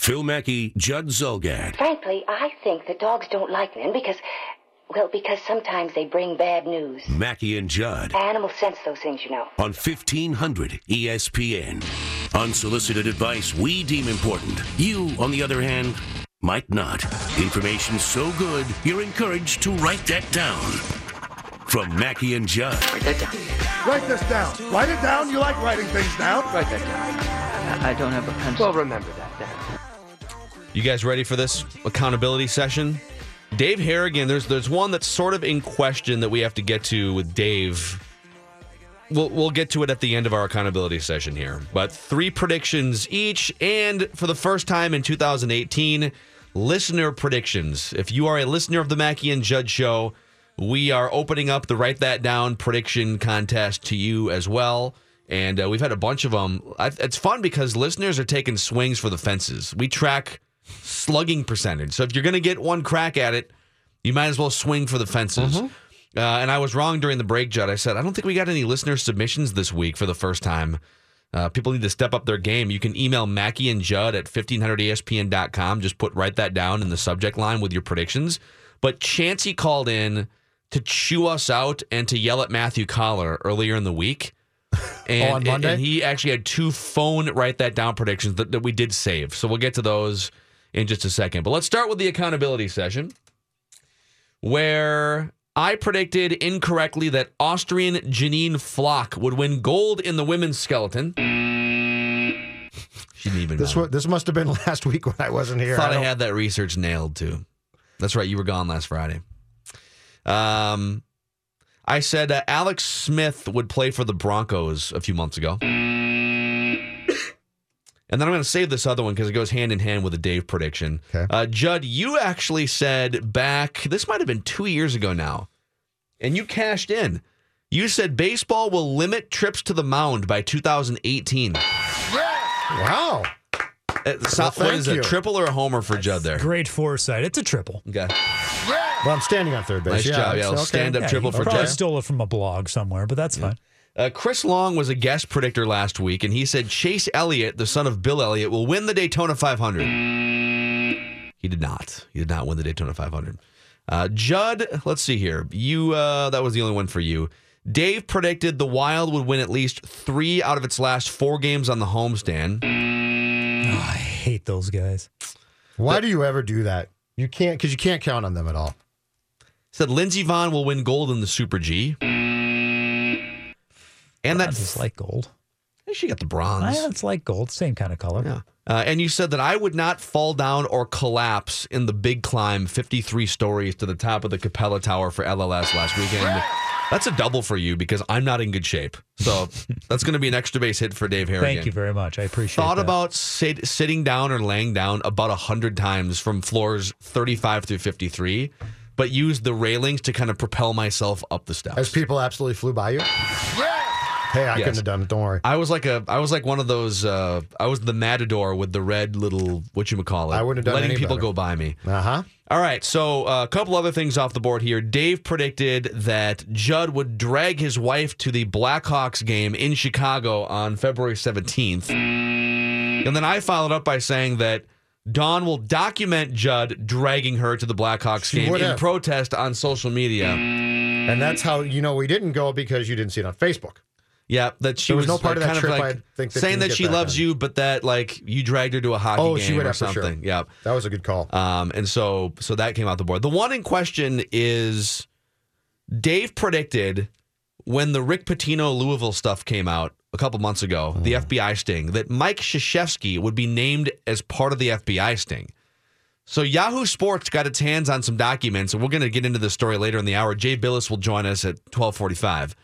Phil Mackey, Judd Zulgad. Frankly, I think that dogs don't like men because, well, because sometimes they bring bad news. Mackey and Judd Animals sense those things, you know. on 1500 ESPN. Unsolicited advice we deem important. You, on the other hand, might not. Information so good, you're encouraged to write that down. From Mackey and Judd. Write that down. Write this down. Write it down. You like writing things down. Write that down. I I don't have a pencil. Well, remember that then. You guys ready for this accountability session? Dave Harrigan, there's there's one that's sort of in question that we have to get to with Dave. We'll we'll get to it at the end of our accountability session here. But three predictions each, and for the first time in 2018, listener predictions. If you are a listener of the Mackey and Judd show, we are opening up the write that down prediction contest to you as well. And uh, we've had a bunch of them. I, it's fun because listeners are taking swings for the fences. We track slugging percentage. So if you're going to get one crack at it, you might as well swing for the fences. Uh, and I was wrong during the break, Judd. I said, I don't think we got any listener submissions this week for the first time. Uh, people need to step up their game. You can email Mackey and Judd at E 1500ESPN.com. Just put write that down in the subject line with your predictions. But Chancey called in to chew us out and to yell at Matthew Coller earlier in the week. And, Oh, on Monday? and he actually had two phone write that down predictions that, that we did save. So we'll get to those in just a second. But let's start with the accountability session where I predicted incorrectly that Austrian Janine Flock would win gold in the women's skeleton. She didn't even This this must have been last week when I wasn't here. I thought I, don't- had that research nailed too. That's right. You were gone last Friday. Um, I said uh, Alex Smith would play for the Broncos a few months ago. And then I'm going to save this other one because it goes hand in hand with the Dave prediction. Okay. Uh, Judd, you actually said back, this might have been two years ago now, and you cashed in. You said baseball will limit trips to the mound by 2018. Wow. Uh, so- what thank is it, you. triple or a homer for Judd there? Great foresight. It's a triple. Okay. Well, I'm standing on third base. Nice yeah, job. Yeah, it's I'll okay. stand up Yeah, triple you for probably Judd. stole it from a blog somewhere, but that's fine. Uh, Chris Long was a guest predictor last week, and he said Chase Elliott, the son of Bill Elliott, will win the Daytona 500. He did not. He did not win the Daytona 500. Uh, Judd, let's see here. You uh, that was the only one for you. Dave predicted the Wild would win at least three out of its last four games on the homestand. Oh, I hate those guys. Why do you ever do that? You can't because you can't count on them at all. Said Lindsey Vonn will win gold in the Super G. And I that just like gold. she got the bronze. Yeah, it's like gold, same kind of color. Yeah. Uh, and you said that I would not fall down or collapse in the big climb 53 stories to the top of the Capella Tower for LLS last weekend. That's a double for you because I'm not in good shape. So that's going to be an extra base hit for Dave Harrigan. Thank you very much. I appreciate it. Thought that. about sit, sitting down or laying down about 100 times from floors 35 through 53, but used the railings to kind of propel myself up the steps. As people absolutely flew by you. Hey, I Yes. couldn't have done it. Don't worry. I was like a, I was like one of those. Uh, I was the matador with the red little what you call it. I wouldn't have done letting people better. go by me. Uh huh. All right, so uh, a couple other things off the board here. Dave predicted that Judd would drag his wife to the Blackhawks game in Chicago on February 17th. And then I followed up by saying that Dawn will document Judd dragging her to the Blackhawks She game in have. protest on social media. And that's how you know we didn't go because you didn't see it on Facebook. Yeah, that she There was no like, part of that kind trip like, I think that saying that she that loves done. you, but that like you dragged her to a hockey Oh, game she would or for sure. something. Yeah. That was a good call. Um, and so so that came out the board. The one in question is Dave predicted when the Rick Pitino Louisville stuff came out a couple months ago, the FBI sting, that Mike Krzyzewski would be named as part of the FBI sting. So Yahoo Sports got its hands on some documents, and we're going to get into this story later in the hour. Jay Bilas will join us at twelve forty-five.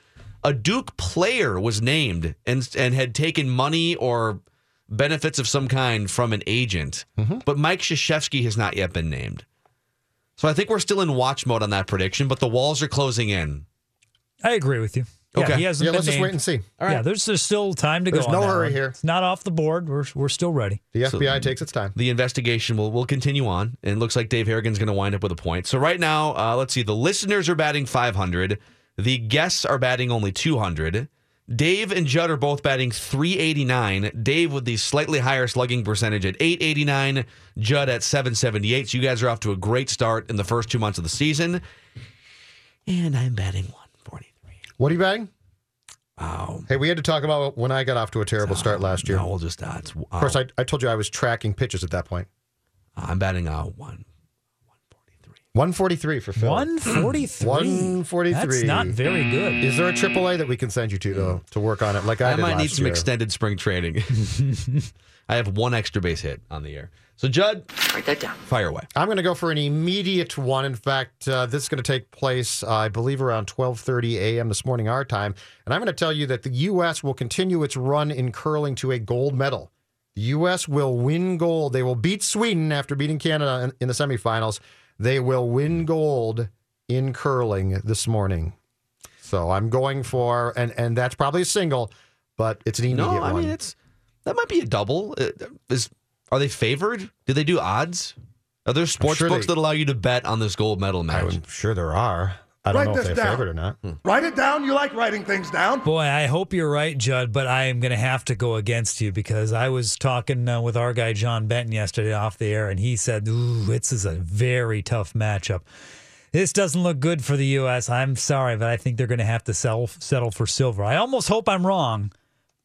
A Duke player was named and and had taken money or benefits of some kind from an agent, Mm-hmm. but Mike Krzyzewski has not yet been named. So I think we're still in watch mode on that prediction, but the walls are closing in. I agree with you. Yeah, Okay. he hasn't Yeah, been let's just wait and see. All right. Yeah, there's, there's still time to There's go. on no hurry one. here. It's not off the board. We're we're still ready. The FBI takes its time. The investigation will, will continue on, and it looks like Dave Harrigan's going to wind up with a point. So right now, uh, let's see, the listeners are batting 500. The guests are batting only 200. Dave and Judd are both batting 389. Dave with the slightly higher slugging percentage at 889. Judd at 778. So you guys are off to a great start in the first two months of the season. And I'm batting 143. What are you batting? Oh, Hey, we had to talk about when I got off to a terrible start last year. no, we'll just, uh, uh, Of course, I, I told you I was tracking pitches at that point. I'm batting uh, 1. 143 for Phil. 143. 143. That's not very good. Is there a AAA that we can send you to to, to work on it like I, I did might need some year? extended spring training. I have one extra base hit on the air. So, Judd, Write that down. fire away. I'm going to go for an immediate one. In fact, uh, this is going to take place, uh, I believe, around 12:30 a.m. this morning, our time. And I'm going to tell you that the U.S. will continue its run in curling to a gold medal. The U.S. will win gold. They will beat Sweden after beating Canada in, in the semifinals. They will win gold in curling this morning. So I'm going for, and and that's probably a single, but it's an immediate No, I one. mean it's that might be a double. Uh, Is are they favored? Do they do odds? Are there sports sure books they- that allow you to bet on this gold medal match? I'm sure there are. I don't Write know if this they're down. favored or not. Write it down. You like writing things down. Boy, I hope you're right, Judd, but I am going to have to go against you because I was talking uh, with our guy John Benton yesterday off the air, and he said, "Ooh, this is a very tough matchup. This doesn't look good for the U.S. I'm sorry, but I think they're going to have to settle settle for silver. I almost hope I'm wrong,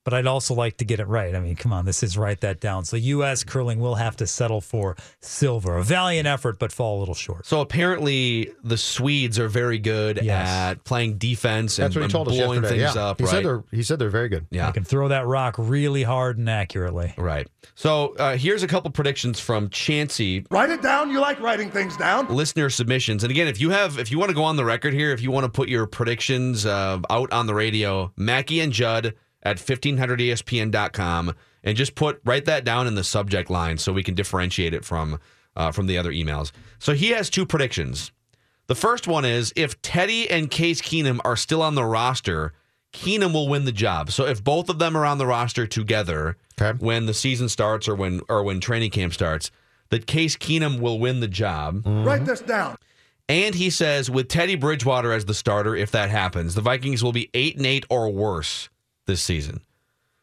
but I'd also like to get it right. I mean, come on, this is write that down. So U.S. curling will have to settle for silver. A valiant effort, but fall a little short. So apparently the Swedes are very good Yes. at playing defense and, That's what he and told us blowing yesterday. things yeah. up. he right? said they're he said they're very good. yeah. I can throw that rock really hard and accurately. Right. So uh, here's a couple predictions from Chansey Write it down. You like writing things down. listener submissions. And again, if you have, if you want to go on the record here, if you want to put your predictions uh, out on the radio, Mackey and Judd at E 1500ESPN.com, and just put write that down in the subject line so we can differentiate it from uh, from the other emails. So he has two predictions. The first one is if Teddy and Case Keenum are still on the roster, Keenum will win the job. So if both of them are on the roster together Okay. when the season starts or when or when training camp starts, that Case Keenum will win the job. Write this down. And he says with Teddy Bridgewater as the starter, if that happens, the Vikings will be eight and eight or worse this season.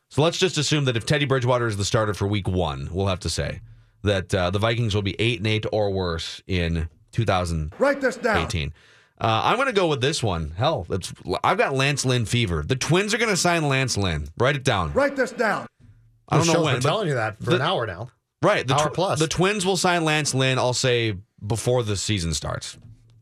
So let's just assume that if Teddy Bridgewater is the starter for Week One, we'll have to say that uh, the Vikings will be eight and eight or worse in 2018. Write this down. Uh, I'm going to go with this one. Hell, it's, I've got Lance Lynn fever. The Twins are going to sign Lance Lynn. Write it down. Write this down. I don't The know show's when. been but- telling you that for the- an hour now. Right. The, Hour plus. the Twins will sign Lance Lynn, I'll say, before the season starts.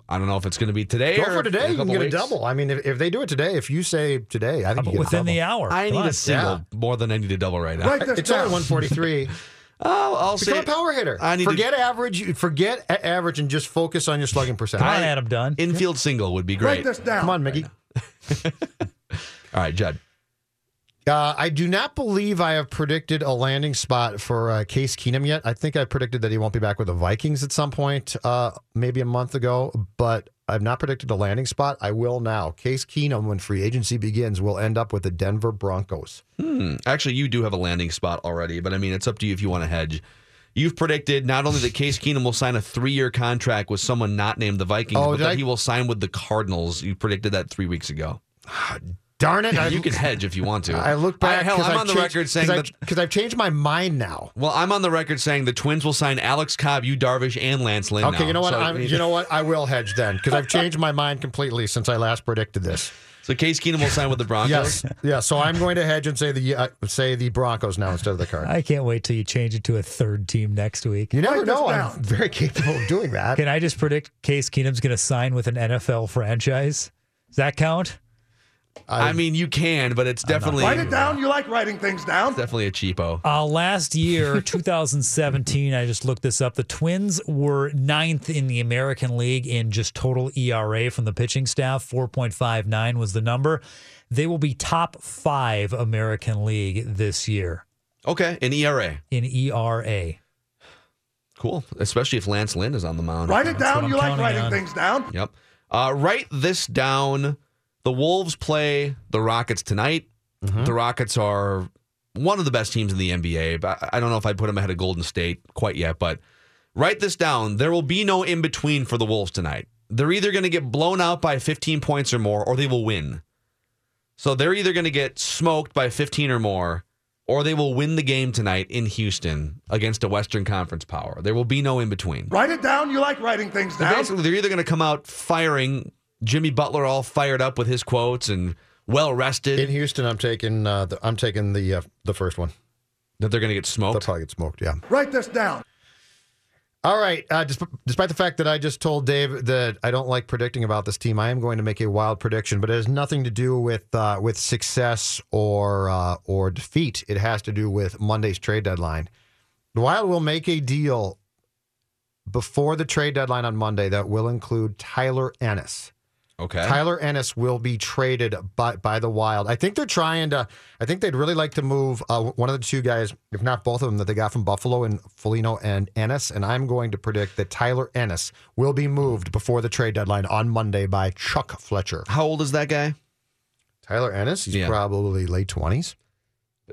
I don't know if it's going to be today Go or for today. You can couple get weeks. a double. I mean, if, if they do it today, if you say today, I think you get within a the hour. I Come need on. a single Yeah. more than I need a double right now. Write this It's only 143. I'll, I'll Become say a power hitter. I need to- forget average. Forget average and just focus on your slugging percentage. Come on, Adam Dunn. infield single would be Write great. this down. Come on, Mickey. All right, Judd. Uh, I do not believe I have predicted a landing spot for uh, Case Keenum yet. I think I predicted that he won't be back with the Vikings at some point, uh, maybe a month ago, but I've not predicted a landing spot. I will now. Case Keenum, when free agency begins, will end up with the Denver Broncos. Hmm. Actually, you do have a landing spot already, but I mean, it's up to you if you want to hedge. You've predicted not only that Case Keenum will sign a three-year contract with someone not named the Vikings, Oh, but that I- he will sign with the Cardinals. You predicted that three weeks ago. Darn it! I, you can hedge if you want to. I look back. hell, 'cause I'm I've on the changed- record saying 'cause that. Because I've changed my mind now. Well, I'm on the record saying the Twins will sign Alex Cobb, Yu Darvish, and Lance Lynn. Okay, now. you know what? So, I I'm, mean- you know what? I will hedge then because I've changed my mind completely since I last predicted this. So Case Keenum will sign with the Broncos. Yes, yeah. So I'm going to hedge and say the uh, say the Broncos now instead of the Cardinals. I can't wait till you change it to a third team next week. You never know. I'm very capable of doing that. Can I just predict Case Keenum's going to sign with an NFL franchise? Does that count? I mean, you can, but it's definitely Write it down. You like writing things down. definitely a cheapo. Uh, last year, 2017, I just looked this up. The Twins were ninth in the American League in just total ERA from the pitching staff. 4.59 was the number. They will be top five American League this year. Okay, an ERA. in ERA. Cool, especially if Lance Lynn is on the mound. Write it what down. I'm You like writing on. things down. Yep. Uh, write this down. The Wolves play the Rockets tonight. Mm-hmm. The Rockets are one of the best teams in the NBA. But I- I don't know if I'd put them ahead of Golden State quite yet. But write this down. There will be no in between for the Wolves tonight. They're either going to get blown out by 15 points or more, or they will win. So they're either going to get smoked by 15 or more, or they will win the game tonight in Houston against a Western Conference power. There will be no in between. Write it down. You like writing things So down. basically, they're either going to come out firing Jimmy Butler all fired up with his quotes and well rested, In Houston, I'm taking uh, the, I'm taking the uh, the first one. that they're going to get smoked. They'll smoked. probably get smoked. Yeah. Write this down. All right. Uh, desp- despite the fact that I just told Dave that I don't like predicting about this team, I am going to make a wild prediction, but it has nothing to do with uh, with success or uh, or defeat. It has to do with Monday's trade deadline. The Wild will make a deal before the trade deadline on Monday that will include Tyler Ennis. Okay. Tyler Ennis will be traded by, by the Wild. I think they're trying to. I think they'd really like to move uh, one of the two guys, if not both of them, that they got from Buffalo and Foligno and Ennis. And I'm going to predict that Tyler Ennis will be moved before the trade deadline on Monday by Chuck Fletcher. How old is that guy? Tyler Ennis, he's Yeah. probably late twenties.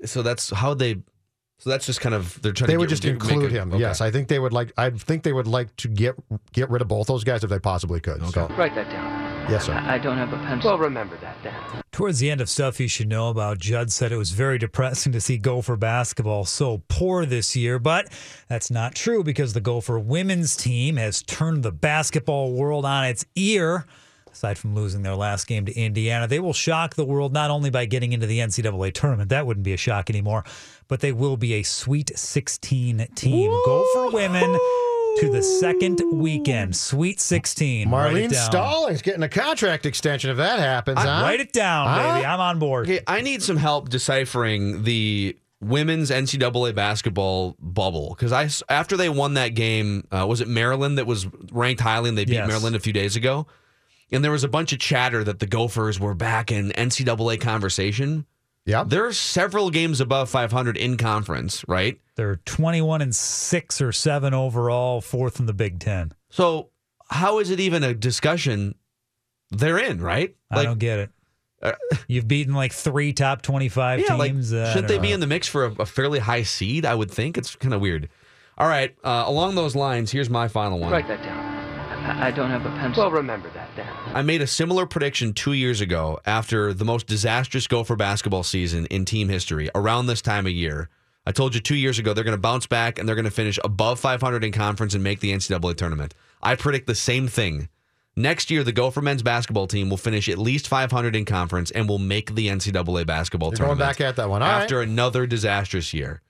So that's how they. So that's just kind of they're trying. They to would get- just make include a- him. okay. Yes, I think they would like. I think they would like to get get rid of both those guys if they possibly could. So, Write that down. Yes, sir. I I don't have a pencil. Well, remember that then. Towards the end of stuff you should know about, Judd said it was very depressing to see Gopher basketball so poor this year, but that's not true because the Gopher women's team has turned the basketball world on its ear. Aside from losing their last game to Indiana, they will shock the world not only by getting into the NCAA tournament, that wouldn't be a shock anymore, but they will be a Sweet 16 team. Gopher women to the second weekend, Sweet 16. Write Marlene. Stollings getting a contract extension if that happens. I- huh? Write it down, Huh? baby. I'm on board. Okay, I need some help deciphering the women's NCAA basketball bubble because I after they won that game, uh, was it Maryland that was ranked highly and they beat Yes. Maryland a few days ago, and there was a bunch of chatter that the Gophers were back in NCAA conversation. Yep. They're several games above 500 in conference, right? They're 21 and 6 or 7 overall, fourth in the Big 10. So how is it even a discussion? They're in, right? I don't get it. You've beaten like three top 25 yeah, teams. uh, I shouldn't don't they be in the mix for a, a fairly high seed? I would think it's kind of weird. All right, uh, along those lines, here's my final one. Write that down. I I don't have a pencil. Well, remember that then. I made a similar prediction two years ago after the most disastrous Gopher basketball season in team history around this time of year. I told you two years ago they're going to bounce back and they're going to finish above 500 in conference and make the NCAA tournament. I predict the same thing. Next year, the Gopher men's basketball team will finish at least 500 in conference and will make the NCAA basketball You're going tournament. back at that one. All right. after another disastrous year.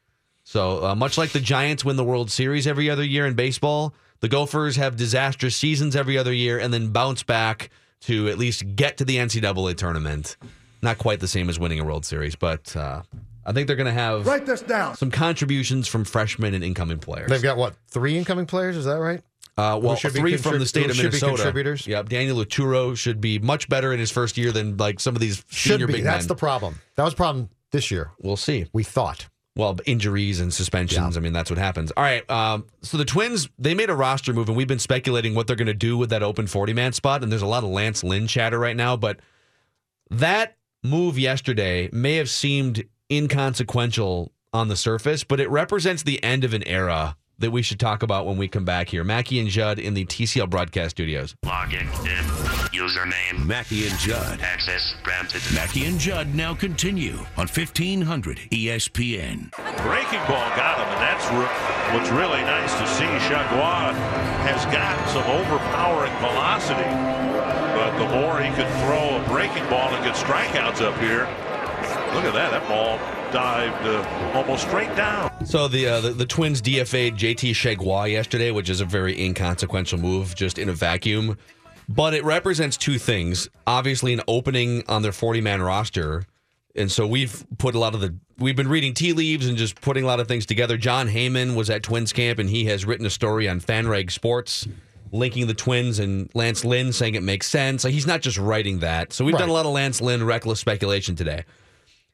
So, uh, much like the Giants win the World Series every other year in baseball, the Gophers have disastrous seasons every other year and then bounce back to at least get to the NCAA tournament. Not quite the same as winning a World Series, but uh, I think they're going to have Write this down. some contributions from freshmen and incoming players. They've got what three incoming players? Is that right? Uh, well, Who should be three from the state who of should be Minnesota. contributors? Yep, Daniel Oturu should be much better in his first year than like some of these Should senior be. big That's men. the problem. That was the problem this year. we'll see. We thought. Well, injuries and suspensions. I mean, that's what happens. All right. Um, so the Twins, they made a roster move, and we've been speculating what they're going to do with that open 40 man spot. And there's a lot of Lance Lynn chatter right now. But that move yesterday may have seemed inconsequential on the surface, but it represents the end of an era that we should talk about when we come back here. Mackey and Judd in the TCL broadcast studios. Login in. Username. Mackey and Judd. Access granted. Mackey and Judd now continue on E 1500 ESPN. Breaking ball got him, and that's re- what's really nice to see. Chargois has got some overpowering velocity, but the more he can throw a breaking ball and get strikeouts up here, look at that. That ball dived uh, almost straight down. So the, uh, the the Twins DFA'd JT Chargois yesterday, which is a very inconsequential move, just in a vacuum. But it represents two things. Obviously, an opening on their 40 man roster. And so we've put a lot of the we've been reading tea leaves and just putting a lot of things together. Jon Heyman was at Twins camp and he has written a story on FanRag Sports linking the Twins and Lance Lynn saying it makes sense. Like he's not just writing that. So we've done a lot of Lance Lynn reckless speculation today.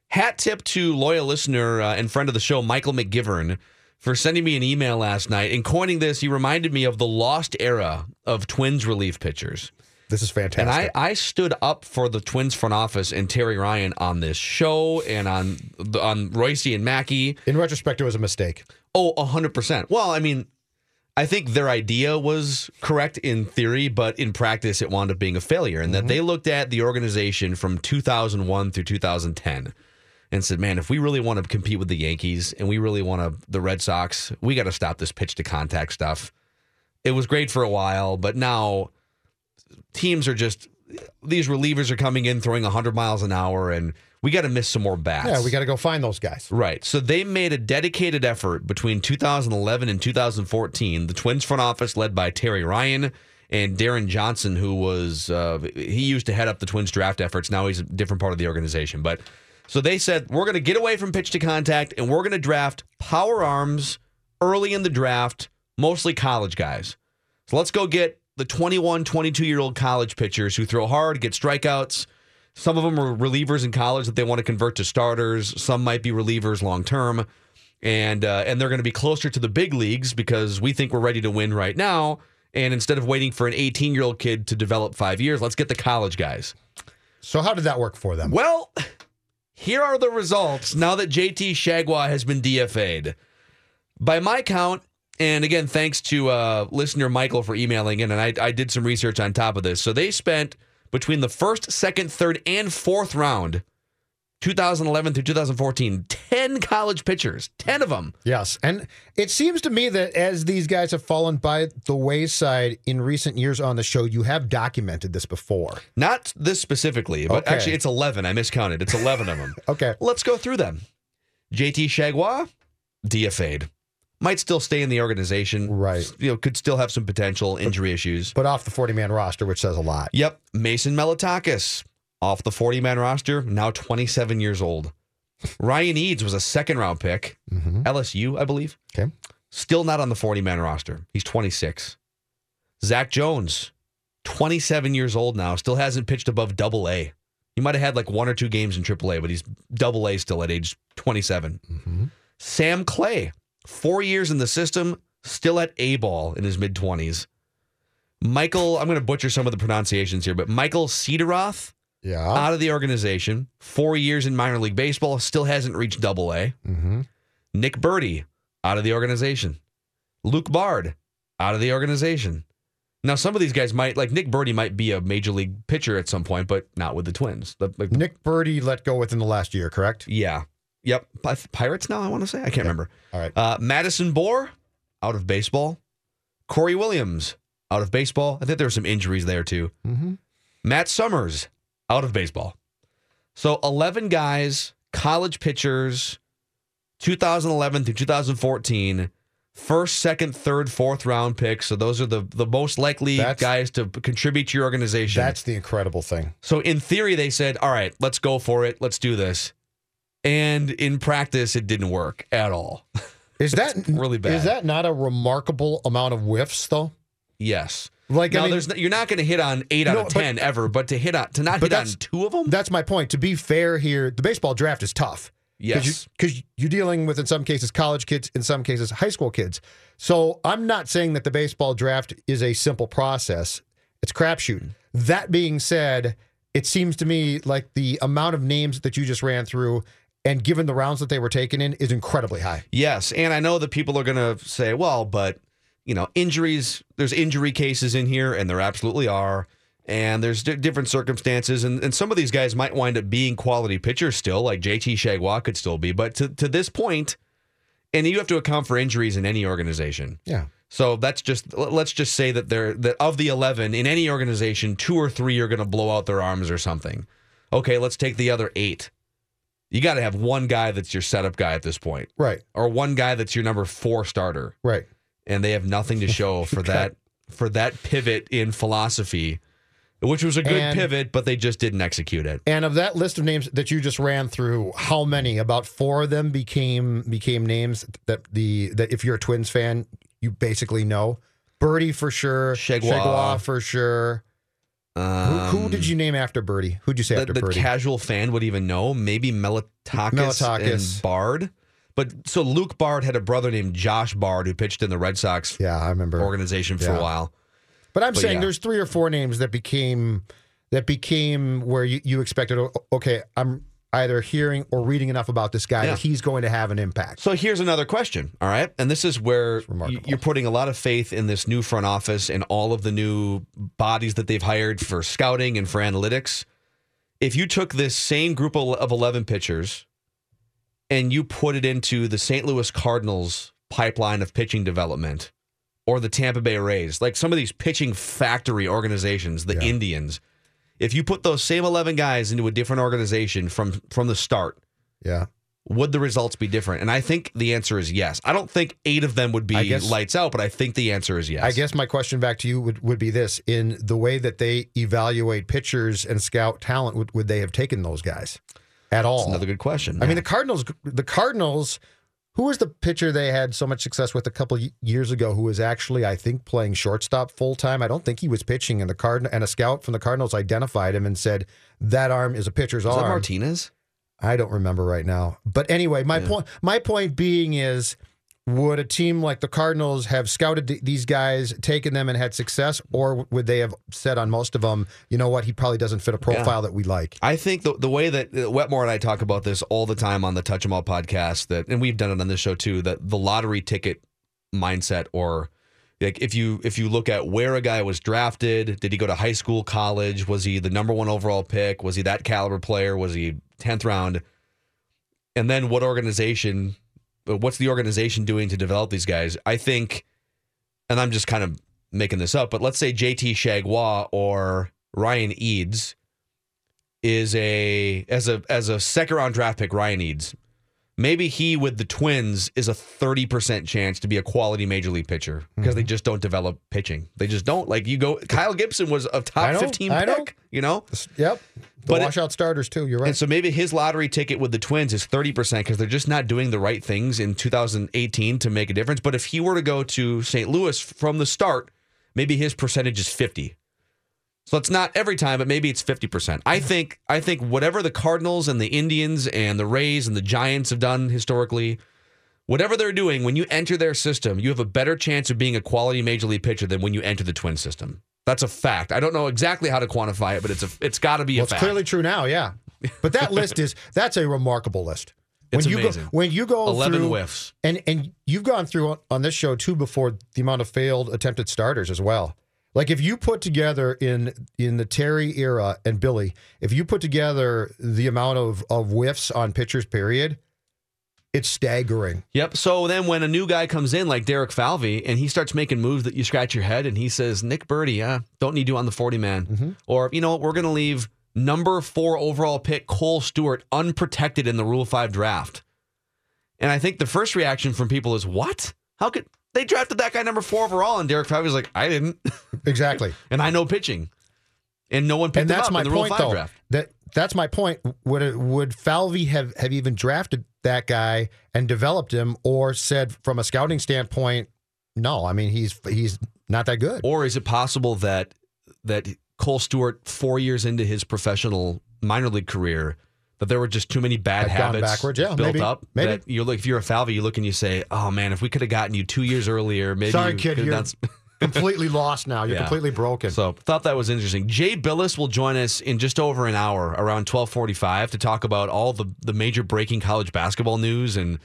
Hat tip to loyal listener uh, and friend of the show, Michael McGivern, for sending me an email last night and coining this. He reminded me of the lost era of Twins relief pitchers. This is fantastic. And I, I stood up for the Twins front office and Terry Ryan on this show and on on Royce and Mackey. In retrospect, it was a mistake. Oh, 100%. Well, I mean, I think their idea was correct in theory, but in practice, it wound up being a failure. And that they looked at the organization from 2001 through 2010 and said, man, if we really want to compete with the Yankees and we really want to, the Red Sox, we got to stop this pitch to contact stuff. It was great for a while, but now teams are just, these relievers are coming in throwing 100 miles an hour and we got to miss some more bats. Yeah, we got to go find those guys. Right. So they made a dedicated effort between 2011 and 2014. The Twins front office, led by Terry Ryan and Deron Johnson, who was uh, he used to head up the Twins draft efforts. Now he's a different part of the organization. But so they said we're going to get away from pitch to contact, and we're going to draft power arms early in the draft, mostly college guys. So let's go get the 21, 22 year old college pitchers who throw hard, get strikeouts. Some of them are relievers in college that they want to convert to starters. Some might be relievers long term, and uh, and they're going to be closer to the big leagues because we think we're ready to win right now. And instead of waiting for an 18 year old kid to develop five years, let's get the college guys. So how did that work for them? Well, here are the results now that JT Chargois has been DFA'd. By my count, and again, thanks to uh, listener Michael for emailing in, and I, I did some research on top of this. So they spent between the first, second, third, and fourth round, 2011 through 2014, 10 college pitchers, 10 of them. Yes. And it seems to me that as these guys have fallen by the wayside in recent years on the show, you have documented this before. Not this specifically, but Okay. actually, it's 11. I miscounted. It's 11 of them. Okay. Let's go through them. JT Chargois, DFA'd. Might still stay in the organization. Right. You know, could still have some potential injury issues. But off the 40 man roster, which says a lot. Yep. Mason Melotakis, off the 40 man roster, now 27 years old. Ryan Eades was a second round pick, mm-hmm. LSU, I believe. Okay. Still not on the 40 man roster. He's 26. Zach Jones, 27 years old now, still hasn't pitched above double A. He might have had like one or two games in triple A, but he's double A still at age 27. Mm-hmm. Sam Clay, four years in the system, still at A ball in his mid 20s. Michael, I'm going to butcher some of the pronunciations here, but Michael Cederoth Yeah. out of the organization, four years in minor league baseball, still hasn't reached double A. mm-hmm. Nick Burdi out of the organization. Luke Bard out of the organization. Now, some of these guys might, like Nick Burdi, might be a major league pitcher at some point, but not with the Twins. The- like- Nick Burdi let go within the last year, correct? yeah. Yep. Pirates now, I want to say. I can't remember. All right. Uh, Madison Boer out of baseball. Corey Williams out of baseball. I think there were some injuries there too. Mm-hmm. Matt Summers out of baseball. So 11 guys, college pitchers, 2011 through 2014, first, second, third, fourth round picks. So those are the, the most likely That's- guys to contribute to your organization. That's the incredible thing. So in theory, they said, all right, let's go for it. Let's do this. And in practice, it didn't work at all. Is that really bad. Is that not a remarkable amount of whiffs, though? yes. Like, now, I mean, there's, you're not going to hit on eight out No, of but- 10 ever, but to hit on, to not hit on two of them? that's my point. To be fair here, the baseball draft is tough. Yes. Because you, are dealing with, in some cases, college kids, in some cases, high school kids. So I'm not saying that the baseball draft is a simple process. It's crapshoot. Mm. That being said, it seems to me like the amount of names that you just ran through and given the rounds that they were taken in is incredibly high. Yes, and I know that people are going to say, "Well, but you know, injuries. There's injury cases in here, and there absolutely are, and there's di- different circumstances, and, and some of these guys might wind up being quality pitchers still, like JT Chargois could still be, but to to this point, and you have to account for injuries in any organization. Yeah. So that's just let's just say that there that of the 11 in any organization, two or three are going to blow out their arms or something. Okay, let's take the other 8. You got to have one guy that's your setup guy at this point Right. or one guy that's your number 4 starter Right. And they have nothing to show for that for that pivot in philosophy, which was a good And- pivot, but they just didn't execute it. And of that list of names that you just ran through, how many? About four of them became became names that the that if you're a Twins fan, you basically know. Burdi for sure, Chargois. for sure. who, who um, did you name after Burdi? Who'd you say the, after the Burdi? casual fan would even know. Maybe Melotakis, Melotakis. and Bard. But so Luke Bard had a brother named Josh Bard who pitched in the Red Sox yeah, I remember. organization for Yeah. a while. But I'm But saying yeah. there's three or four names that became that became where you, you expected. Oh, okay, I'm either hearing or reading enough about this guy Yeah. that he's going to have an impact. So here's another question. All right. And this is where you're putting a lot of faith in this new front office and all of the new bodies that they've hired for scouting and for analytics. If you took this same group of of 11 pitchers and you put it into the St. Louis Cardinals pipeline of pitching development or the Tampa Bay Rays, like some of these pitching factory organizations, the Yeah. Indians, if you put those same 11 guys into a different organization from from the start, Yeah, would the results be different? And I think the answer is yes. I don't think eight of them would be guess- lights out, but I think the answer is yes. I guess my question back to you would, would be this: in the way that they evaluate pitchers and scout talent, would, would they have taken those guys at all? That's another good question. I mean, the Cardinals. The Cardinals. Who was the pitcher they had so much success with a couple years ago? Who was actually, I think, playing shortstop full time. I don't think he was pitching, and the Card and a scout from the Cardinals identified him and said that arm is a pitcher's is that arm. Martinez? I don't remember right now. But anyway, my point my point being is would a team like the Cardinals have scouted these guys, taken them and had success or would they have said on most of them, you know what, he probably doesn't fit a profile that we like. I think the the way that uh, Wetmore and I talk about this all the time on the Touch 'Em All podcast, that and we've done it on this show too, that the lottery ticket mindset or like if you if you look at where a guy was drafted, did he go to high school, college? Was he the number one overall pick? Was he that caliber player? Was he tenth round? And then what organization? What's the organization doing to develop these guys? I think, and I'm just kind of making this up, but let's say JT Chargois or Ryan Eades is a as a as a second round draft pick, Ryan Eades. Maybe he with the Twins is a 30% chance to be a quality major league pitcher because Mm-hmm. they just don't develop pitching. They just don't. Like you go Kyle Gibson was a top know, 15 I know. pick, you know? Yep. The But it- washout starters too, you're right. And so maybe his lottery ticket with the Twins is 30% because they're just not doing the right things in 2018 to make a difference. But if he were to go to St. Louis from the start, maybe his percentage is 50. So it's not every time, but maybe it's 50%. I think I think whatever the Cardinals and the Indians and the Rays and the Giants have done historically, whatever they're doing, when you enter their system, you have a better chance of being a quality major league pitcher than when you enter the Twin system. That's a fact. I don't know exactly how to quantify it, but it's a it's got to be well, a it's fact. clearly true now, yeah. But that list is that's a remarkable list. When It's you amazing. go when you go 11 through, whiffs. And and you've gone through on- on this show too before the amount of failed attempted starters as well. Like if you put together in in the Terry era and Billy, if you put together the amount of of whiffs on pitchers period, it's staggering. Yep. So then when a new guy comes in like Derek Falvey and he starts making moves that you scratch your head and he says, Nick Burdi, yeah, don't need you on the 40 man. Mm-hmm. Or, you know what, we're going to leave number four overall pick Kohl Stewart unprotected in the Rule 5 draft. And I think the first reaction from people is, what? How could they drafted that guy number four overall? And Derek Falvey's like, I didn't. Exactly. and I know pitching. And no one picked and him that's up my in the Rule point 5 though. draft. That that's my point. Would it, would Falvey have have even drafted that guy and developed him, or said from a scouting standpoint, no? I mean, he's he's not that good. Or is it possible that that Kohl Stewart, four years into his professional minor league career, that there were just too many bad gone habits backwards? Yeah, built maybe. up? Maybe. That you look if you're a Falvey, you look and you say, "Oh man, if we could have gotten you two years earlier, maybe." Sorry, kid, you're done completely lost now. You're Yeah. completely broken. So thought that was interesting. Jay Bilas will join us in just over an hour, around twelve forty-five, to talk about all the the major breaking college basketball news and.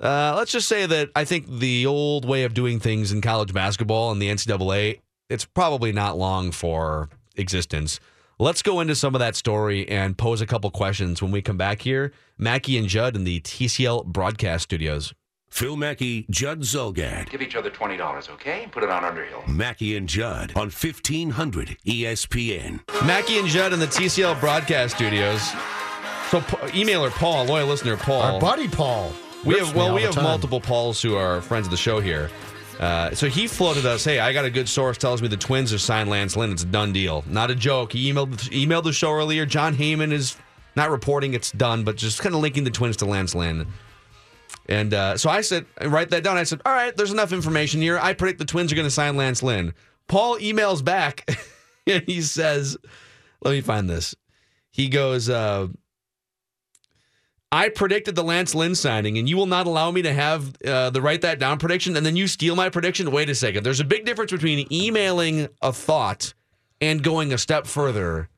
Uh, let's just say that I think the old way of doing things in college basketball and the NCAA, it's probably not long for existence. Let's go into some of that story and pose a couple questions when we come back here. Mackey and Judd in the TCL broadcast studios. Phil Mackey, Judd Zulgad. Give each other $20, okay? Put it on Underhill. Mackey and Judd on E 1500 ESPN. Mackey and Judd in the TCL broadcast studios. So, emailer Paul, loyal listener Paul. Our buddy Paul. We have well, we have time. multiple Pauls who are friends of the show here. Uh, so he floated us, "Hey, I got a good source tells me the Twins are signed Lance Lynn. It's a done deal, not a joke." He emailed emailed the show earlier. Jon Heyman is not reporting it's done, but just kind of linking the Twins to Lance Lynn. And uh, so I said, I write that down. I said, "All right, there's enough information here. I predict the Twins are going to sign Lance Lynn." Paul emails back. And he says, let me find this. He goes, uh, I predicted the Lance Lynn signing, and you will not allow me to have uh, the write that down prediction, and then you steal my prediction. Wait a second. There's a big difference between emailing a thought and going a step further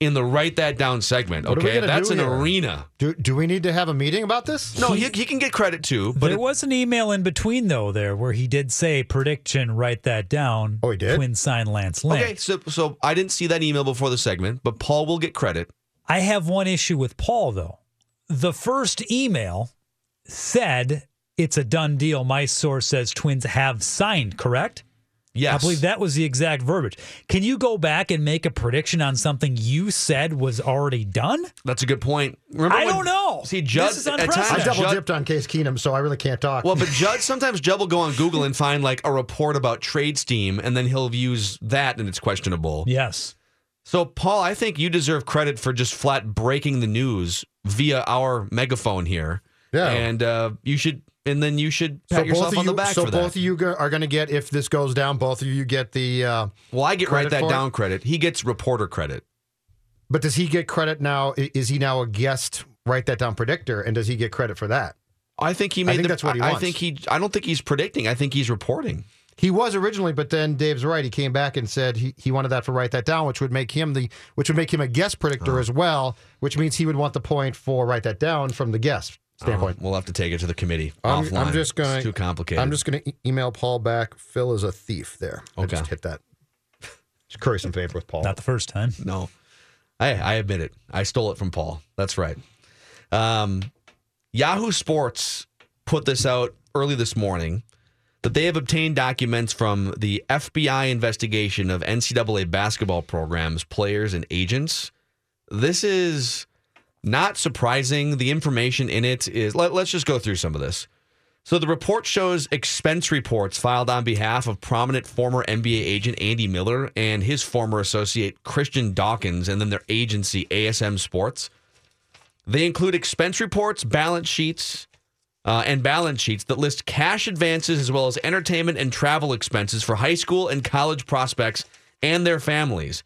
in the write that down segment. What Okay, that's an here? arena. Do, do we need to have a meeting about this? No, he, he can get credit too, but there it- was an email in between though there where he did say prediction. Write that down. Oh, he did? Twin sign Lance Lynn. okay. So so I didn't see that email before the segment, but Paul will get credit. I have one issue with Paul though. The first email said it's a done deal. My source says Twins have signed. Correct. Yes, I believe that was the exact verbiage. Can you go back and make a prediction on something you said was already done? That's a good point. Remember I when- don't know. See, Judd This is at times, I unprecedented. double Judd- dipped on Case Keenum, so I really can't talk. Well, but Judd sometimes Judd will go on Google and find like a report about trade steam, and then he'll use that, and it's questionable. Yes. So, Paul, I think you deserve credit for just flat breaking the news via our megaphone here. Yeah. and uh, you should, and then you should pat so yourself both on you, the back so for both that. of you are going to get if this goes down. Both of you get the. Uh, well, I get write that for it? down credit. He gets reporter credit. but does he get credit now? Is he now a guest? Write that down predictor, and does he get credit for that? I think he made. I think the, that's what he I, I wants. think he. I don't think he's predicting. I think he's reporting. He was originally, but then Dave's right. He came back and said he, he wanted that for write that down, which would make him the which would make him a guest predictor as well, which means he would want the point for write that down from the guest standpoint. We'll have to take it to the committee. I'm, offline. I'm just gonna It's too complicated. I'm just gonna e- email Paul back. Phil is a thief. There. I Okay. just hit that. Just curry some favor with Paul. Not the first time. No, I I admit it. I stole it from Paul. That's right. Um, Yahoo Sports put this out early this morning that they have obtained documents from the FBI investigation of NCAA basketball programs, players, and agents. This is not surprising. The information in it is. Let, let's just go through some of this. So the report shows expense reports filed on behalf of prominent former NBA agent Andy Miller and his former associate Christian Dawkins, and then their agency ASM Sports. They include expense reports, balance sheets, uh, and balance sheets that list cash advances as well as entertainment and travel expenses for high school and college prospects and their families.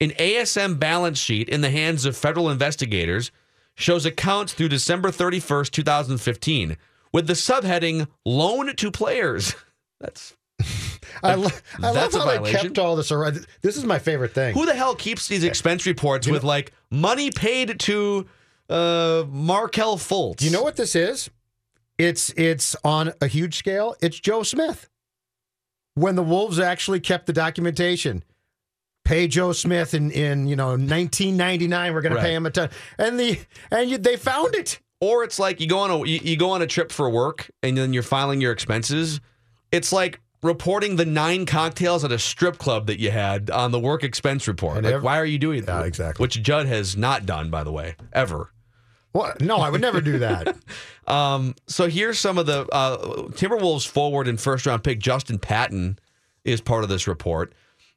An ASM balance sheet in the hands of federal investigators shows accounts through December 31st, 2015, with the subheading loan to players. That's I, lo- I love That's a how they kept all this around. This is my favorite thing. who the hell keeps these expense reports with like money paid to uh Markelle Fultz? Do you know what this is? It's it's on a huge scale. It's Joe Smith. When the Wolves actually kept the documentation, pay Joe Smith in in you know 1999. We're going to pay him a ton, and the and you, they found it. Or it's like you go on a you, you go on a trip for work and then you're filing your expenses. It's like reporting the nine cocktails at a strip club that you had on the work expense report. Like, why are you doing Yeah, that? exactly. Which Judd has not done, by the way, ever. What? No, I would never do that. Um, so here's some of the uh, Timberwolves forward and first round pick Justin Patton is part of this report.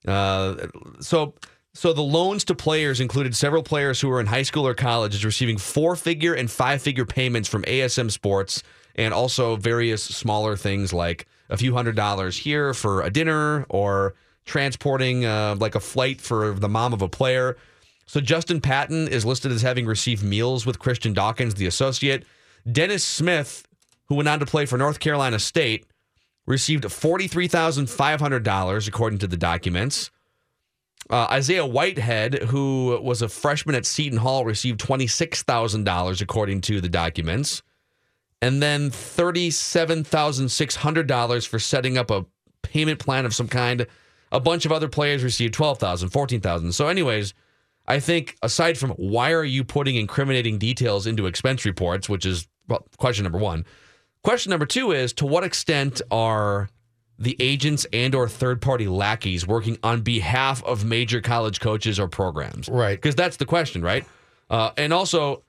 Uh, so so the loans to players included several players who were in high school or college is receiving four figure and five figure payments from ASM Sports and also various smaller things like a few hundred dollars here for a dinner or transporting uh, like a flight for the mom of a player. So Justin Patton is listed as having received meals with Christian Dawkins, the associate. Dennis Smith, who went on to play for North Carolina State, received $43,500, according to the documents. Uh, Isaiah Whitehead, who was a freshman at Seton Hall, received $26,000, according to the documents. And then $37,600 for setting up a payment plan of some kind. A bunch of other players received $12,000, $14,000. So, anyways, I think aside from why are you putting incriminating details into expense reports, which is well, question number one. Question number two is to what extent are the agents and or third party lackeys working on behalf of major college coaches or programs? Right. Because that's the question, right? Uh, and also,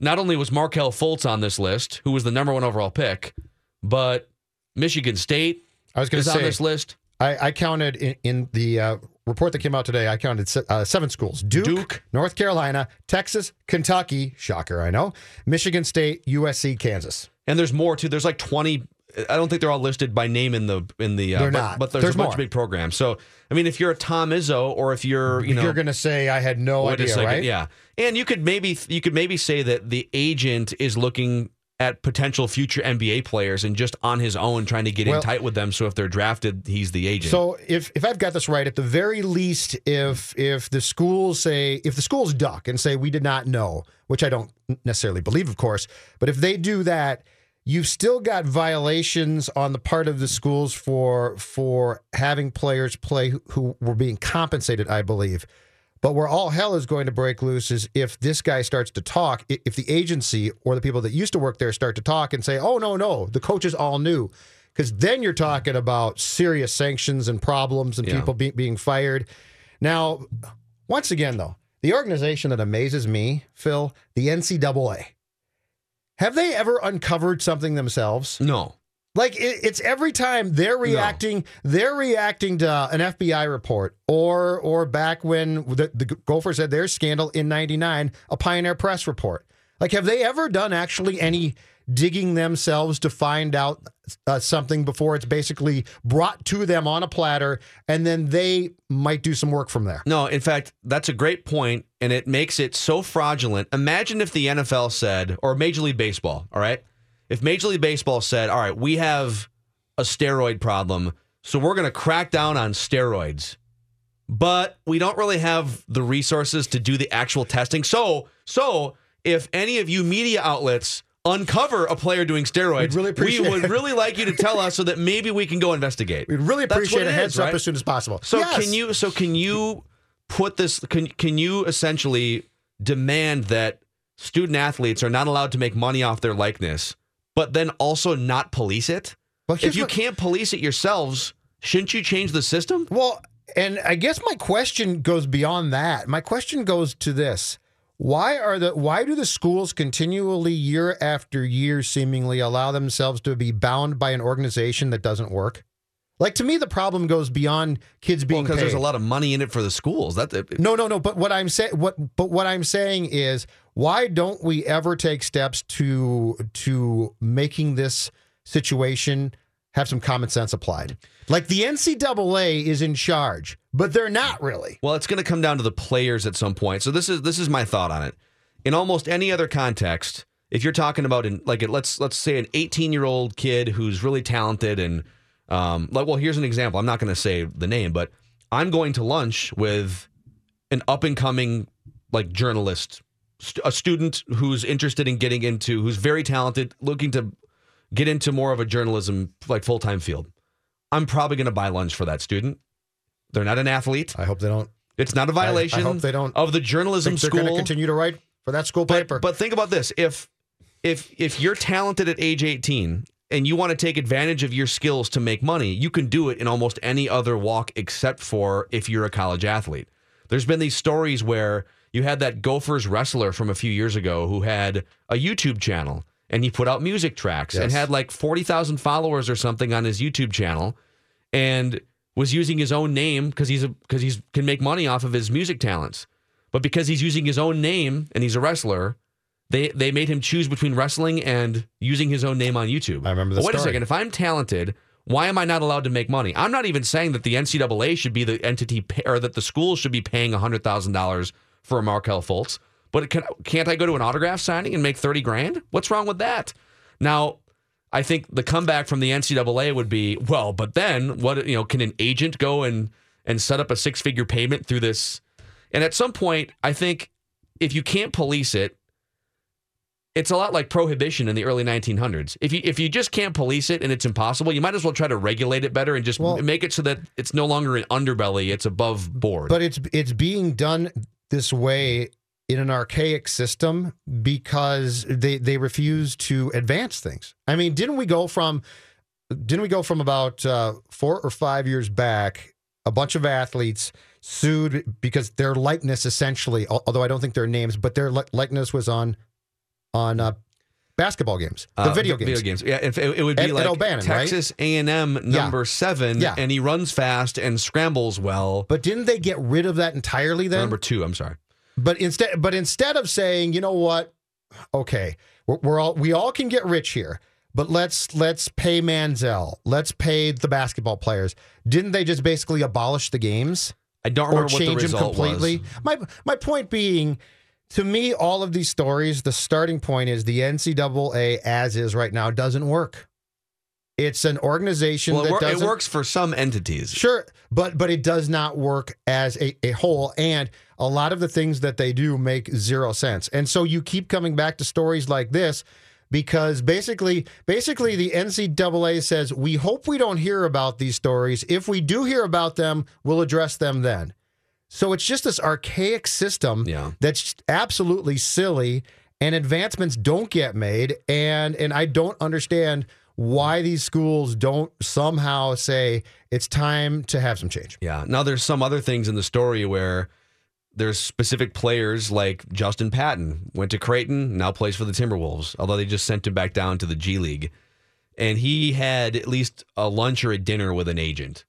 not only was Markelle Fultz on this list, who was the number one overall pick, but Michigan State I was going is to on say this list. I, I counted in, in the uh, report that came out today. I counted se- uh, seven schools: Duke, Duke. North Carolina, Texas, Kentucky. Shocker, I know. Michigan State, USC, Kansas. And there's more too. There's like 20 I don't think they're all listed by name in the in the. Uh, They're but, not. But there's, There's a bunch more. of big programs. So I mean, if you're a Tom Izzo, or if you're you know You're going to say I had no idea, second, right? Yeah, and you could maybe you could maybe say that the agent is looking at potential future NBA players and just on his own trying to get Well- in tight with them. So if they're drafted, he's the agent. So if if I've got this right, at the very least, if if the schools say if the schools duck and say we did not know, which I don't necessarily believe, of course, but if they do that, you've still got violations on the part of the schools for for having players play who, who were being compensated, I believe. But where all hell is going to break loose is if this guy starts to talk, if the agency or the people that used to work there start to talk and say, oh, no, no, the coaches all knew. Because then you're talking about serious sanctions and problems and Yeah. people be- being fired. Now, once again, though, the organization that amazes me, Phil, the NCAA, have they ever uncovered something themselves? no, Like it, it's every time they're reacting, they're reacting to an FBI report, or or back when the, the Gophers had their scandal in '99, a Pioneer Press report. Like, have they ever done actually any digging themselves to find out uh, something before it's basically brought to them on a platter, and then they might do some work from there? No, in fact, that's a great point, and it makes it so fraudulent. Imagine if the NFL said, or Major League Baseball, all right? If Major League Baseball said, all right, we have a steroid problem, so we're going to crack down on steroids, but we don't really have the resources to do the actual testing. So, so if any of you media outlets uncover a player doing steroids, really we would really like you to tell us so that maybe we can go investigate. We'd really appreciate a heads is, up right? as soon as possible. So Yes. can you so can you put this can can you essentially demand that student athletes are not allowed to make money off their likeness, but then also not police it? Well, if you what- can't police it yourselves, shouldn't you change the system? Well, and I guess my question goes beyond that. My question goes to this. Why are the why do the schools continually year after year seemingly allow themselves to be bound by an organization that doesn't work? Like to me the problem goes beyond kids being because there's a lot of money in it for the schools. That it- No, no, no. But what I'm saying, what, but what I'm saying is, why don't we ever take steps to to making this situation have some common sense applied? Like the NCAA is in charge, but they're not really. Well, it's going to come down to the players at some point. So this is this is my thought on it. In almost any other context, if you're talking about in like let's let's say an 18 year old kid who's really talented and um, like well, here's an example. I'm not going to say the name, but I'm going to lunch with an up and coming like journalist, st- a student who's interested in getting into, who's very talented, looking to get into more of a journalism like full time field. I'm probably going to buy lunch for that student. They're not an athlete. I hope they don't. It's not a violation I hope they don't of the journalism think they're going to continue to write for that school paper. But think about this: if if if you're talented at age 18 and you want to take advantage of your skills to make money, you can do it in almost any other walk except for if you're a college athlete. There's been these stories where you had that Gophers wrestler from a few years ago who had a YouTube channel and he put out music tracks and had like 40,000 followers or something on his YouTube channel and was using his own name because he's because he's can make money off of his music talents. But because he's using his own name and he's a wrestler, they they made him choose between wrestling and using his own name on YouTube. I remember the wait a second. If I'm talented, why am I not allowed to make money? I'm not even saying that the NCAA should be the entity pay, or that the schools should be paying hundred thousand dollars for a Markelle Fultz. But can, can't I go to an autograph signing and make thirty grand? What's wrong with that? Now, I think the comeback from the NCAA would be, well, but then what? You know, can an agent go and and set up a six figure payment through this? And at some point, I think if you can't police it, it's a lot like prohibition in the early 1900s. If you if you just can't police it and it's impossible, you might as well try to regulate it better and just Well- make it so that it's no longer an underbelly; it's above board. But it's it's being done this way in an archaic system because they they refuse to advance things. I mean, didn't we go from didn't we go from about uh, four or five years back? A bunch of athletes sued because their likeness, essentially, although I don't think their names, but their li- likeness was on on uh, basketball games, the Uh, video games. Video games. Yeah, it, it would be Ed like O'Bannon, right? Texas A&M number seven, Yeah. and he runs fast and scrambles well. But didn't they get rid of that entirely then? number two, I'm sorry. But instead, but instead of saying, you know what, okay, we're, we're all we all can get rich here, but let's let's pay Manziel. Let's pay the basketball players. Didn't they just basically abolish the games? I don't or remember what the change them result completely? was. My my point being, to me, all of these stories, the starting point is the NCAA as is right now doesn't work. It's an organization Well, that wor- it works for some entities. Sure, but but it does not work as a, a whole, and a lot of the things that they do make zero sense. And so you keep coming back to stories like this because basically, basically the NCAA says we hope we don't hear about these stories. If we do hear about them, we'll address them then. So it's just this archaic system Yeah. that's absolutely silly, and advancements don't get made. And and I don't understand why these schools don't somehow say it's time to have some change. Yeah. Now there's some other things in the story where there's specific players like Justin Patton went to Creighton, now plays for the Timberwolves, although they just sent him back down to the G League. And he had at least a lunch or a dinner with an agent.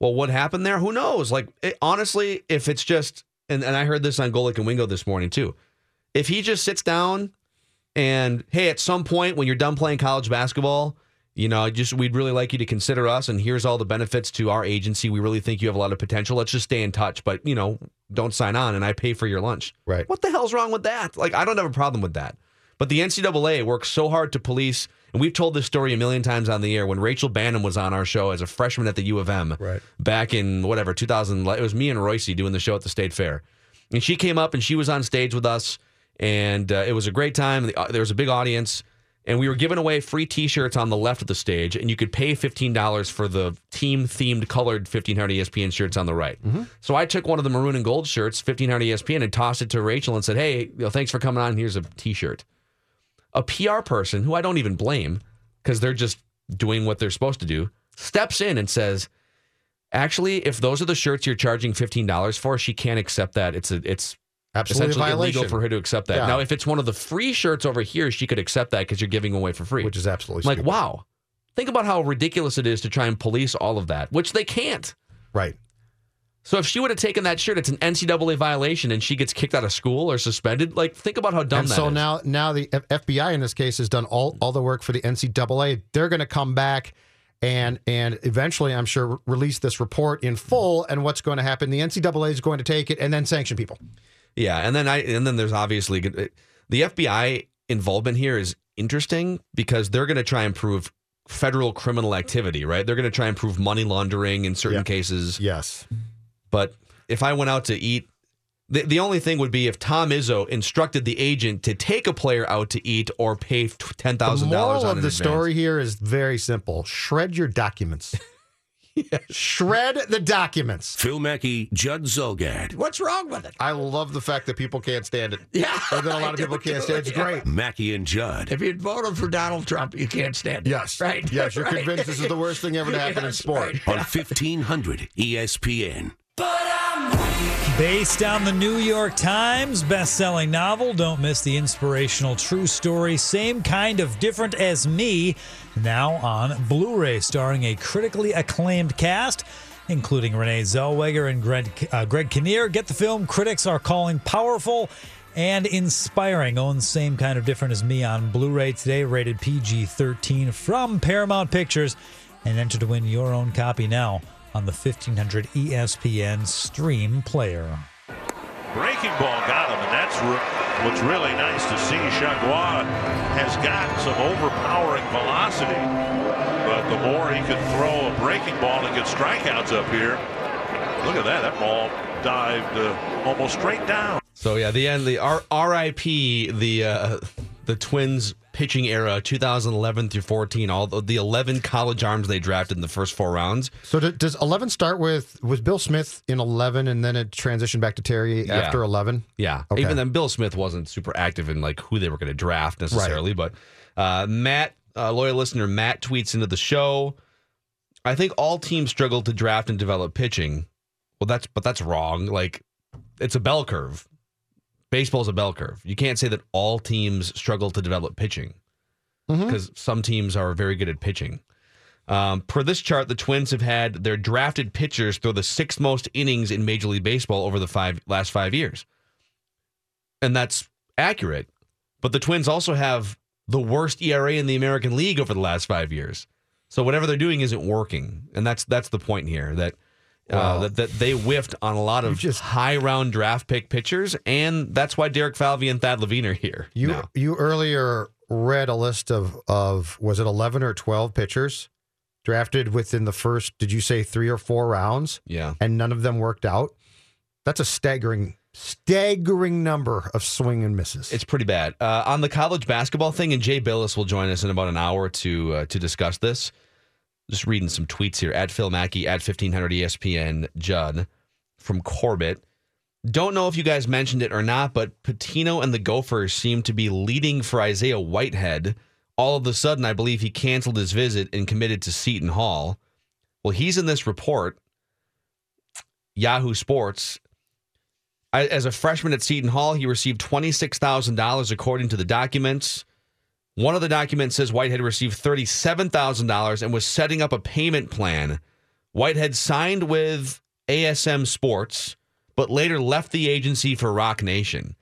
Well, what happened there? Who knows? Like, it, honestly, if it's just, and, and I heard this on Golic and Wingo this morning too. If he just sits down and, hey, at some point when you're done playing college basketball, you know, just we'd really like you to consider us, and here's all the benefits to our agency. We really think you have a lot of potential. Let's just stay in touch, but you know, don't sign on, and I pay for your lunch. Right. What the hell's wrong with that? Like, I don't have a problem with that. But the NCAA works so hard to police, and we've told this story a million times on the air. When Rachel Banham was on our show as a freshman at the U of M, Right. back in whatever 2000, it was me and Royce doing the show at the State Fair, and she came up and she was on stage with us, and uh, it was a great time. The, uh, there was a big audience, and we were giving away free T-shirts on the left of the stage, and you could pay fifteen dollars for the team-themed colored 1500 ESPN shirts on the right. So I took one of the maroon and gold shirts, 1500 ESPN, and tossed it to Rachel and said, "Hey, you know, thanks for coming on. Here's a T-shirt." A PR person who I don't even blame because they're just doing what they're supposed to do steps in and says. Actually, if those are the shirts you're charging fifteen dollars for, she can't accept that. It's a it's Absolutely essentially violation. illegal for her to accept that. Yeah. Now, if it's one of the free shirts over here, she could accept that because you're giving away for free. Which is absolutely like, stupid. wow. Think about how ridiculous it is to try and police all of that, which they can't. Right. So if she would have taken that shirt, it's an NCAA violation, and she gets kicked out of school or suspended. Like, think about how dumb and that so is. now, now the F- FBI in this case has done all, all the work for the NCAA. They're going to come back and and eventually, I'm sure, release this report in full. And what's going to happen? The NCAA is going to take it and then sanction people. Yeah, and then I and then there's obviously the FBI involvement here is interesting because they're going to try and prove federal criminal activity, right? They're going to try and prove money laundering in certain Yeah. cases. Yes. But if I went out to eat, the, the only thing would be if Tom Izzo instructed the agent to take a player out to eat or pay ten The thousand dollars moral of an the story here is very simple: shred your documents. yes. Shred the documents. Phil Mackey, Judd Zulgad. What's wrong with it? I love the fact that people can't stand it. Yeah, and then a lot I of people can't stand it. It's yeah. great. Mackey and Judd. If you'd voted for Donald Trump, you can't stand it. Yes. Right. Yes, you're Right. convinced this is the worst thing ever to happen in Yes, sport. right. on 1500 ESPN. Based on the New York Times best-selling novel, don't miss the inspirational true story Same Kind of Different as Me, now on Blu-ray starring a critically acclaimed cast including Renee Zellweger and Greg, uh, Greg Kinnear. Get the film critics are calling powerful and inspiring. Own Same Kind of Different as Me on Blu-ray today, rated PG-13 from Paramount Pictures and enter to win your own copy now on the E 1500 ESPN stream player. Breaking ball got him, and that's re- what's really nice to see. Chargois has got some overpowering velocity, but the more he can throw a breaking ball and get strikeouts up here, look at that. That ball dived uh, almost straight down. So yeah, the end, the R- RIP, the uh, the Twins pitching era, 2011 through 14, all the, the 11 college arms they drafted in the first four rounds. So do- does 11 start with was Bill Smith in 11 and then it transitioned back to Terry Yeah. after 11? Yeah, Okay. even then, Bill Smith wasn't super active in like who they were going to draft necessarily. But uh, Matt, uh, loyal listener Matt, tweets into the show. I think all teams struggle to draft and develop pitching. Well, that's but that's wrong. Like it's a bell curve. Baseball's a bell curve. You can't say that all teams struggle to develop pitching because some teams are very good at pitching. Um, per this chart, the Twins have had their drafted pitchers throw the sixth most innings in Major League Baseball over the five last five years, and that's accurate. But the Twins also have the worst ERA in the American League over the last five years. So whatever they're doing isn't working, and that's that's the point here that. Uh, that, that they whiffed on a lot of just high round draft pick pitchers, and that's why Derek Falvey and Thad Levine are here. You now. you earlier read a list of of was it eleven or twelve pitchers drafted within the first? Did you say three or four rounds? Yeah, and none of them worked out. That's a staggering, staggering number of swing and misses. It's pretty bad. Uh, on the college basketball thing, and Jay Bilas will join us in about an hour to uh, to discuss this. Just reading some tweets here at Phil Mackey at 1500 ESPN Judd from Corbett. Don't know if you guys mentioned it or not, but Pitino and the Gophers seem to be leading for Isaiah Whitehead. All of a sudden, I believe he canceled his visit and committed to Seton Hall. Well, he's in this report. Yahoo Sports as a freshman at Seton Hall, he received $26,000 according to the documents. One of the documents says Whitehead received $37,000 and was setting up a payment plan. Whitehead signed with ASM Sports, but later left the agency for Roc Nation.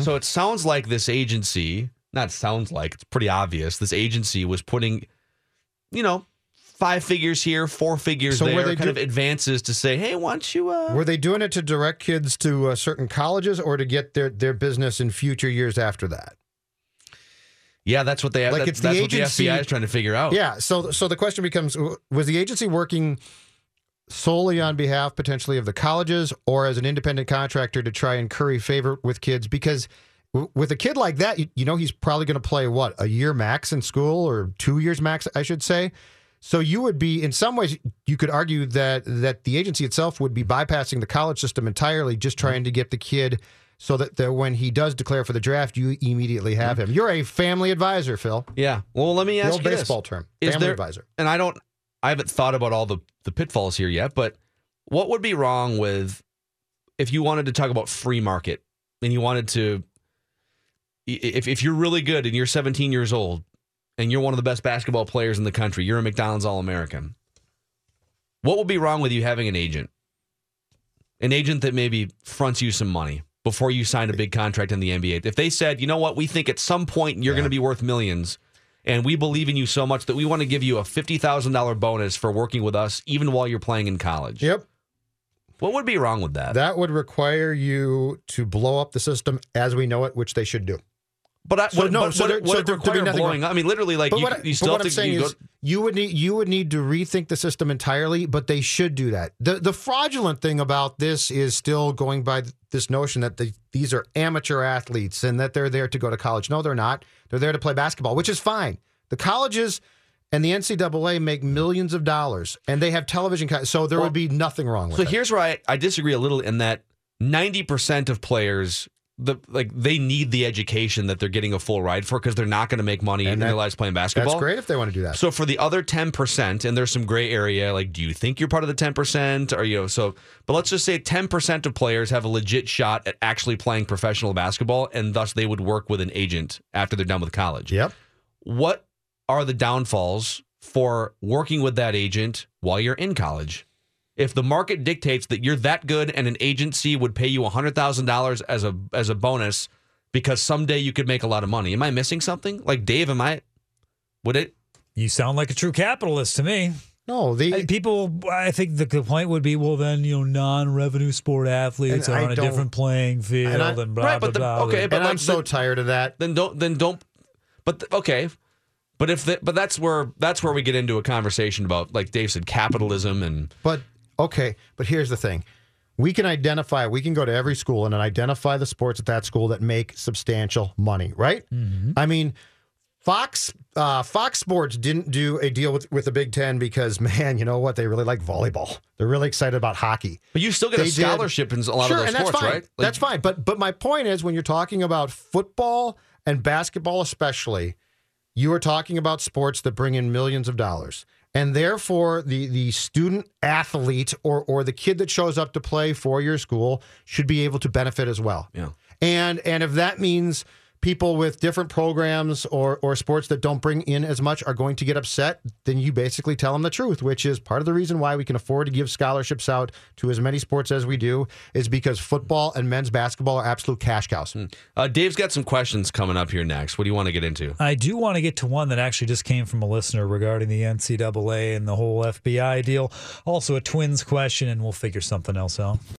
So it sounds like this agency, not sounds like, it's pretty obvious, this agency was putting, you know, five figures here, four figures So were there, they kind do- of advances to say, hey, why don't you. Uh, Were they doing it to direct kids to uh, certain colleges or to get their, their business in future years after that? Yeah, that's what they have. Like that- it's the that's agency- what the FBI is trying to figure out. Yeah. So so the question becomes: Was the agency working solely on behalf potentially of the colleges, or as an independent contractor to try and curry favor with kids? Because w- with a kid like that, you, you know he's probably going to play what a year max in school, or two years max, I should say. So you would be, in some ways, you could argue that that the agency itself would be bypassing the college system entirely, just mm-hmm. trying to get the kid. So that, that when he does declare for the draft, you immediately have him. You're a family advisor, Phil. Yeah. Well, let me The ask old you this. baseball term, Is family there- advisor. And I don't, I haven't thought about all the the pitfalls here yet. But what would be wrong with if you wanted to talk about free market and you wanted to, if if you're really good and you're 17 years old and you're one of the best basketball players in the country, you're a McDonald's All American. What would be wrong with you having an agent? An agent that maybe fronts you some money before you sign a big contract in the NBA. If they said, you know what, we think at some point you're going to be worth millions, and we believe in you so much that we want to give you a fifty thousand dollar bonus for working with us, even while you're playing in college. Yep. What would be wrong with that? That would require you to blow up the system as we know it, which they should do. But I, So what, no, but so what, there- what so there- nothing blowing wrong. I mean, literally, like but you, what, you still have to you is, go, you would need you would need to rethink the system entirely. But they should do that. the The fraudulent thing about this is still going by this notion that the, these are amateur athletes and that they're there to go to college. No, they're not. They're there to play basketball, which is fine. The colleges and the NCAA make millions of dollars, and they have television. co- So there Well, would be nothing wrong with So it. So here's where I, I disagree a little in that 90% of players the like they need the education that they're getting a full ride for because they're not going to make money in that- their lives playing basketball. That's great if they want to do that. So for the other 10%, and there's some gray area, like do you think you're part of the 10%? Or you know, so but let's just say 10% of players have a legit shot at actually playing professional basketball, and thus they would work with an agent after they're done with college. Yep. What are the downfalls for working with that agent while you're in college? If the market dictates that you're that good and an agency would pay you $100,000 as a as a bonus because someday you could make a lot of money. Am I missing something? Like Dave, am I would it You sound like a true capitalist to me. No, the people. I think the complaint would be, well, then you know, non-revenue sport athletes are I on a different playing field, and and, blah right, blah but the- blah. okay, but and I'm so the- tired of that. then don't then don't but th- okay but if the, but that's where that's where we get into a conversation about like dave said capitalism and But okay, but here's the thing. We can identify, we can go to every school and identify the sports at that school that make substantial money, right? I mean, Fox uh, Fox Sports didn't do a deal with, with the Big Ten because, man, you know what? They really like volleyball. They're really excited about hockey. but you still get They a did- scholarship in a lot sure, of those and that's sports fine. right that's fine. But but my point is, when you're talking about football and basketball, especially, you are talking about sports that bring in millions of dollars, and therefore the the student athlete or or the kid that shows up to play for your school should be able to benefit as well. Yeah. And and if that means people with different programs or, or sports that don't bring in as much are going to get upset, then you basically tell them the truth, which is part of the reason why we can afford to give scholarships out to as many sports as we do, is because football and men's basketball are absolute cash cows. Uh, Dave's got some questions coming up here next. What do you want to get into? I do want to get to one that actually just came from a listener regarding the NCAA and the whole FBI deal. Also, a twins question, and we'll figure something else out.